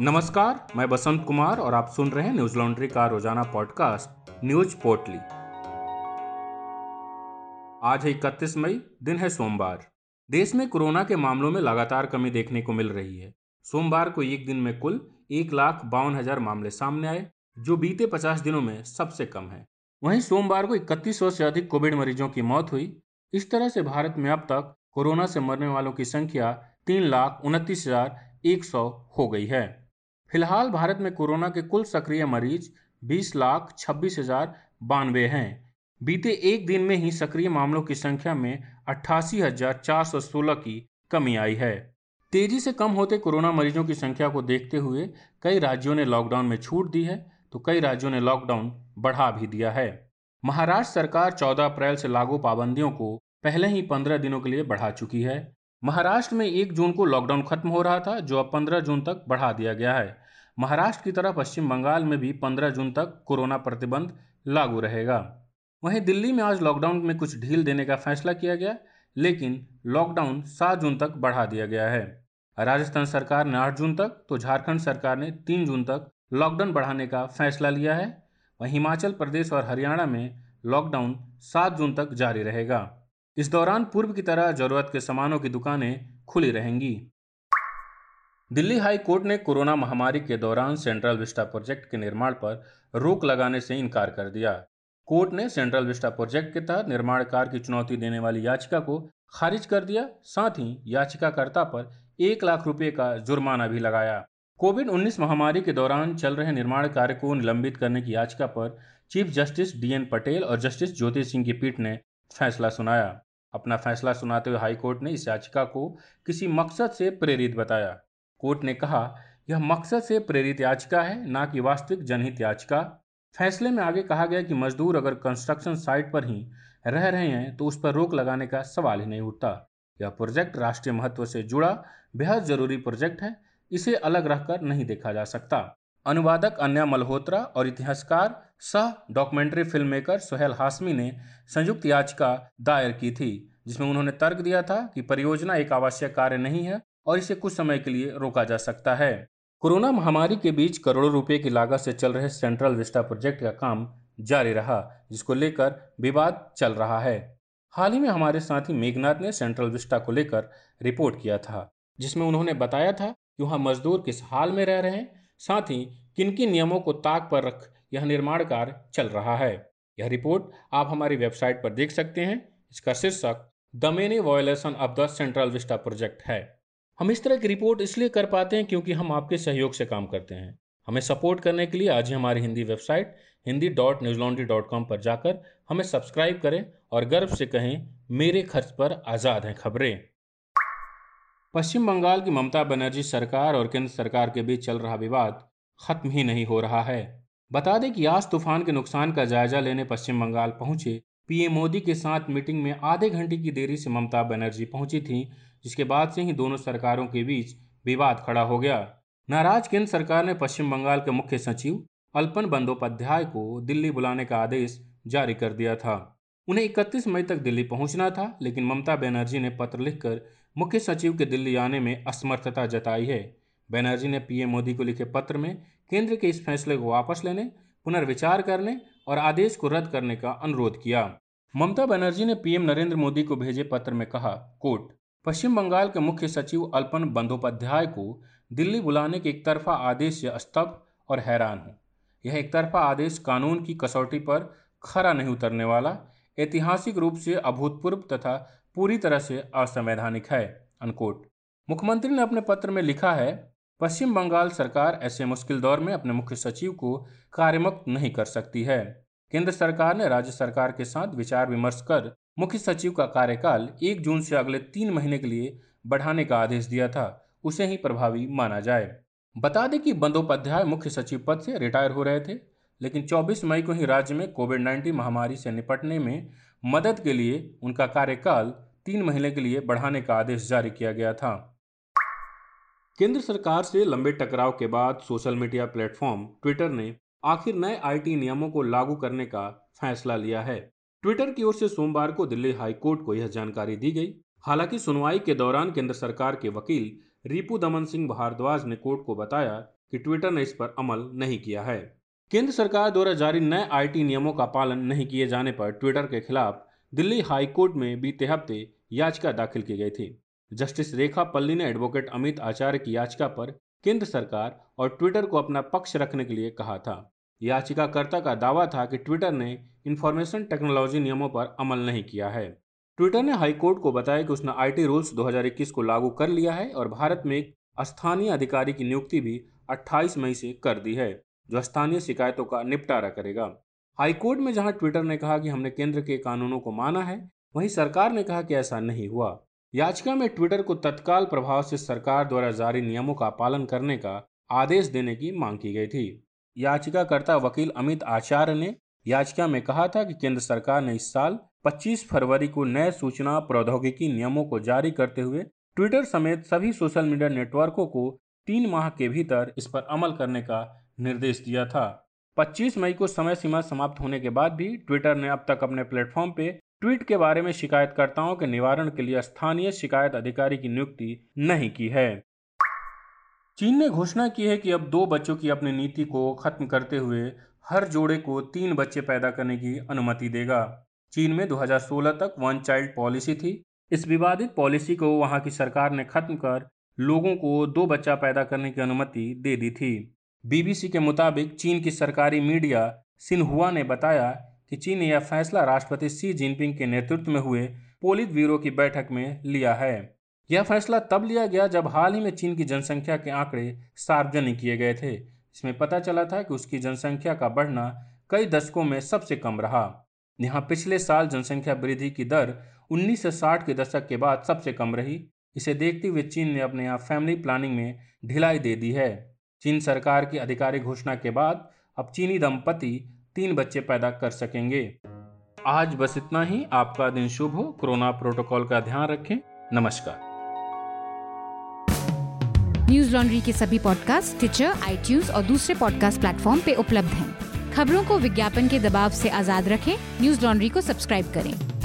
नमस्कार, मैं बसंत कुमार और आप सुन रहे हैं न्यूज़ लॉन्ड्री का रोज़ाना पॉडकास्ट, न्यूज़ पोर्टली। आज है इकतीस मई, दिन है सोमवार। देश में कोरोना के मामलों में लगातार कमी देखने को मिल रही है। सोमवार को एक दिन में कुल एक लाख बावन हज़ार मामले सामने आए, जो बीते पचास दिनों में सबसे कम है। वहीं सोमवार को इकतीस सौ से अधिक कोविड मरीजों की मौत हुई। इस तरह से भारत में अब तक कोरोना से मरने वालों की संख्या तीन लाख उनतीस हज़ार एक सौ हो गई है। फ़िलहाल भारत में कोरोना के कुल सक्रिय मरीज़ बीस लाख छब्बीस हज़ार बानवे हैं। बीते एक दिन में ही सक्रिय मामलों की संख्या में अट्ठासी हज़ार चार सौ सोलह की कमी आई है। तेज़ी से कम होते कोरोना मरीजों की संख्या को देखते हुए कई राज्यों ने लॉकडाउन में छूट दी है तो कई राज्यों ने लॉकडाउन बढ़ा भी दिया है। महाराष्ट्र सरकार 14 अप्रैल से लागू पाबंदियों को पहले ही 15 दिनों के लिए बढ़ा चुकी है। महाराष्ट्र में एक जून को लॉकडाउन खत्म हो रहा था, जो अब 15 जून तक बढ़ा दिया गया है। महाराष्ट्र की तरह पश्चिम बंगाल में भी 15 जून तक कोरोना प्रतिबंध लागू रहेगा। वहीं दिल्ली में आज लॉकडाउन में कुछ ढील देने का फैसला किया गया, लेकिन लॉकडाउन सात जून तक बढ़ा दिया गया है। राजस्थान सरकार ने आठ जून तक तो झारखंड सरकार ने तीन जून तक लॉकडाउन बढ़ाने का फैसला लिया है। वहीं हिमाचल प्रदेश और हरियाणा में लॉकडाउन सात जून तक जारी रहेगा। इस दौरान पूर्व की तरह ज़रूरत के सामानों की दुकानें खुली रहेंगी। दिल्ली हाई कोर्ट ने कोरोना महामारी के दौरान सेंट्रल विस्टा प्रोजेक्ट के निर्माण पर रोक लगाने से इनकार कर दिया। कोर्ट ने सेंट्रल विस्टा प्रोजेक्ट के तहत निर्माण कार्य की चुनौती देने वाली याचिका को खारिज कर दिया, साथ ही याचिकाकर्ता पर एक लाख रुपए का जुर्माना भी लगाया। कोविड 19 महामारी के दौरान चल रहे निर्माण कार्य को निलंबित करने की याचिका पर चीफ जस्टिस डीएन पटेल और जस्टिस ज्योति सिंह की पीठ ने फैसला सुनाया। अपना फैसला सुनाते हुए हाईकोर्ट ने इस याचिका को किसी मकसद से प्रेरित बताया। कोर्ट ने कहा, यह मकसद से प्रेरित याचिका है, न कि वास्तविक जनहित याचिका। फैसले में आगे कहा गया कि मजदूर अगर कंस्ट्रक्शन साइट पर ही रह रहे हैं तो उस पर रोक लगाने का सवाल ही नहीं उठता। यह प्रोजेक्ट राष्ट्रीय महत्व से जुड़ा, बेहद ज़रूरी प्रोजेक्ट है, इसे अलग रखकर नहीं देखा जा सकता। अनुवादक अन्या मल्होत्रा और इतिहासकार सह documentary film maker Sohail Hashmi ने संयुक्त याचिका दायर की थी, जिसमें उन्होंने तर्क दिया था कि परियोजना एक आवश्यक कार्य नहीं है और इसे कुछ समय के लिए रोका जा सकता है। कोरोना महामारी के बीच करोड़ों रुपए की लागत से चल रहे सेंट्रल विस्टा प्रोजेक्ट का काम जारी रहा, जिसको लेकर विवाद चल रहा है। हाल ही में हमारे साथी मेघनाथ ने सेंट्रल विस्टा को लेकर रिपोर्ट किया था, जिसमें उन्होंने बताया था कि वहाँ मजदूर किस हाल में रह रहे हैं साथ ही किन किन नियमों को ताक पर रख यह निर्माण कार्य चल रहा है। यह रिपोर्ट आप हमारी वेबसाइट पर देख सकते हैं। इसका शीर्षक, the many violation of the central vista project है। हम इस तरह की रिपोर्ट इसलिए कर पाते हैं क्योंकि हम आपके सहयोग से काम करते हैं। हमें सपोर्ट करने के लिए आज ही हमारी Hindi website Hindi dot Newslaundry dot com पर जाकर हमें सब्सक्राइब करें और गर्व से कहें, मेरे खर्च पर आज़ाद हैं खबरें। पश्चिम बंगाल की ममता बनर्जी सरकार और केंद्र सरकार के बीच चल रहा विवाद खत्म ही नहीं हो रहा है। बता दें कि आज तूफ़ान के नुकसान का जायजा लेने पश्चिम बंगाल पहुँचे पीएम मोदी के साथ मीटिंग में आधे घंटे की देरी से ममता बनर्जी पहुँची थी, जिसके बाद से ही दोनों सरकारों के बीच विवाद खड़ा हो गया। नाराज़ केंद्र सरकार ने पश्चिम बंगाल के मुख्य सचिव अल्पन बंदोपाध्याय को दिल्ली बुलाने का आदेश जारी कर दिया था। उन्हें 31 मई तक दिल्ली पहुँचना था, लेकिन ममता बनर्जी ने पत्र लिखकर मुख्य सचिव के दिल्ली आने में असमर्थता जताई है। बनर्जी ने पीएम मोदी को लिखे पत्र में केंद्र के इस फैसले को वापस लेने, पुनर्विचार करने और आदेश को रद्द करने का अनुरोध किया। ममता बनर्जी ने पीएम नरेंद्र मोदी को भेजे पत्र में कहा, कोर्ट, पश्चिम बंगाल के मुख्य सचिव अल्पन बंदोपाध्याय को दिल्ली बुलाने के एक तरफा आदेश से स्तब्ध और हैरान हूँ। यह एक तरफा आदेश कानून की कसौटी पर खरा नहीं उतरने वाला ऐतिहासिक रूप से अभूतपूर्व तथा पूरी तरह से असंवैधानिक है अनकोट मुख्यमंत्री ने अपने पत्र में लिखा है, पश्चिम बंगाल सरकार ऐसे मुश्किल दौर में अपने मुख्य सचिव को कार्यमुक्त नहीं कर सकती है। केंद्र सरकार ने राज्य सरकार के साथ विचार विमर्श कर मुख्य सचिव का कार्यकाल एक जून से अगले तीन महीने के लिए बढ़ाने का आदेश दिया था, उसे ही प्रभावी माना जाए। बता दें कि बंदोपाध्याय मुख्य सचिव पद से रिटायर हो रहे थे लेकिन 24 मई को ही राज्य में कोविड 19 महामारी से निपटने में मदद के लिए उनका कार्यकाल तीन महीने के लिए बढ़ाने का आदेश जारी किया गया था। केंद्र सरकार से लंबे टकराव के बाद सोशल मीडिया प्लेटफॉर्म ट्विटर ने आखिर नए आईटी नियमों को लागू करने का फैसला लिया है। ट्विटर की ओर से सोमवार को दिल्ली हाई कोर्ट को यह जानकारी दी गई। हालाँकि सुनवाई के दौरान केंद्र सरकार के वकील रिपु दमन सिंह भारद्वाज ने कोर्ट को बताया कि ट्विटर ने इस पर अमल नहीं किया है। केंद्र सरकार द्वारा जारी नए आईटी नियमों का पालन नहीं किए जाने पर ट्विटर के खिलाफ दिल्ली हाई कोर्ट में बीते हफ़्ते याचिका दाखिल की गई थी। जस्टिस रेखा पल्ली ने एडवोकेट अमित आचार्य की याचिका पर केंद्र सरकार और ट्विटर को अपना पक्ष रखने के लिए कहा था। याचिकाकर्ता का दावा था कि ट्विटर ने इंफॉर्मेशन टेक्नोलॉजी नियमों पर अमल नहीं किया है। ट्विटर ने हाईकोर्ट को बताया कि उसने आईटी रूल्स 2021 को लागू कर लिया है और भारत में एक स्थानीय अधिकारी की नियुक्ति भी 28 मई से कर दी है। जो स्थानीय शिकायतों का निपटारा करेगा। हाईकोर्ट में जहाँ ट्विटर ने कहा कि हमने केंद्र के कानूनों को माना है, वहीं सरकार ने कहा कि ऐसा नहीं हुआ। याचिका में ट्विटर को तत्काल प्रभाव से सरकार द्वारा जारी नियमों का पालन करने का आदेश देने की मांग की गई थी। याचिकाकर्ता वकील अमित आचार्य ने याचिका में कहा था कि केंद्र सरकार ने इस साल 25 फरवरी को नए सूचना प्रौद्योगिकी नियमों को जारी करते हुए ट्विटर समेत सभी सोशल मीडिया नेटवर्कों को तीन माह के भीतर इस पर अमल करने का निर्देश दिया था। 25 मई को समय सीमा समाप्त होने के बाद भी ट्विटर ने अब तक अपने प्लेटफॉर्म पे ट्वीट के बारे में शिकायतकर्ताओं के निवारण के लिए स्थानीय शिकायत अधिकारी की नियुक्ति नहीं की है। चीन ने घोषणा की है कि अब दो बच्चों की अपनी नीति को खत्म करते हुए हर जोड़े को तीन बच्चे पैदा करने की अनुमति देगा। चीन में 2016 तक वन चाइल्ड पॉलिसी थी। इस विवादित पॉलिसी को वहाँ की सरकार ने खत्म कर लोगों को दो बच्चा पैदा करने की अनुमति दे दी थी। बीबीसी के मुताबिक चीन की सरकारी मीडिया सिन्हुआ ने बताया कि चीन ने यह फैसला राष्ट्रपति सी जिनपिंग के नेतृत्व में हुए पोलित ब्यूरो की बैठक में लिया है। यह फैसला तब लिया गया जब हाल ही में चीन की जनसंख्या के आंकड़े सार्वजनिक किए गए थे। इसमें पता चला था कि उसकी जनसंख्या का बढ़ना कई दशकों में सबसे कम रहा। यहाँ पिछले साल जनसंख्या वृद्धि की दर 1960 के दशक के बाद सबसे कम रही। इसे देखते हुए चीन ने अपने यहाँ फैमिली प्लानिंग में ढिलाई दे दी है। चीन सरकार की आधिकारिक घोषणा के बाद अब चीनी दंपति तीन बच्चे पैदा कर सकेंगे। आज बस इतना ही। आपका दिन शुभ हो। कोरोना प्रोटोकॉल का ध्यान रखें। नमस्कार। न्यूज़ लॉन्ड्री के सभी पॉडकास्ट ट्विटर आई और दूसरे पॉडकास्ट प्लेटफॉर्म पे उपलब्ध हैं। खबरों को विज्ञापन के दबाव से आज़ाद रखें। न्यूज़ लॉन्ड्री को सब्सक्राइब करें।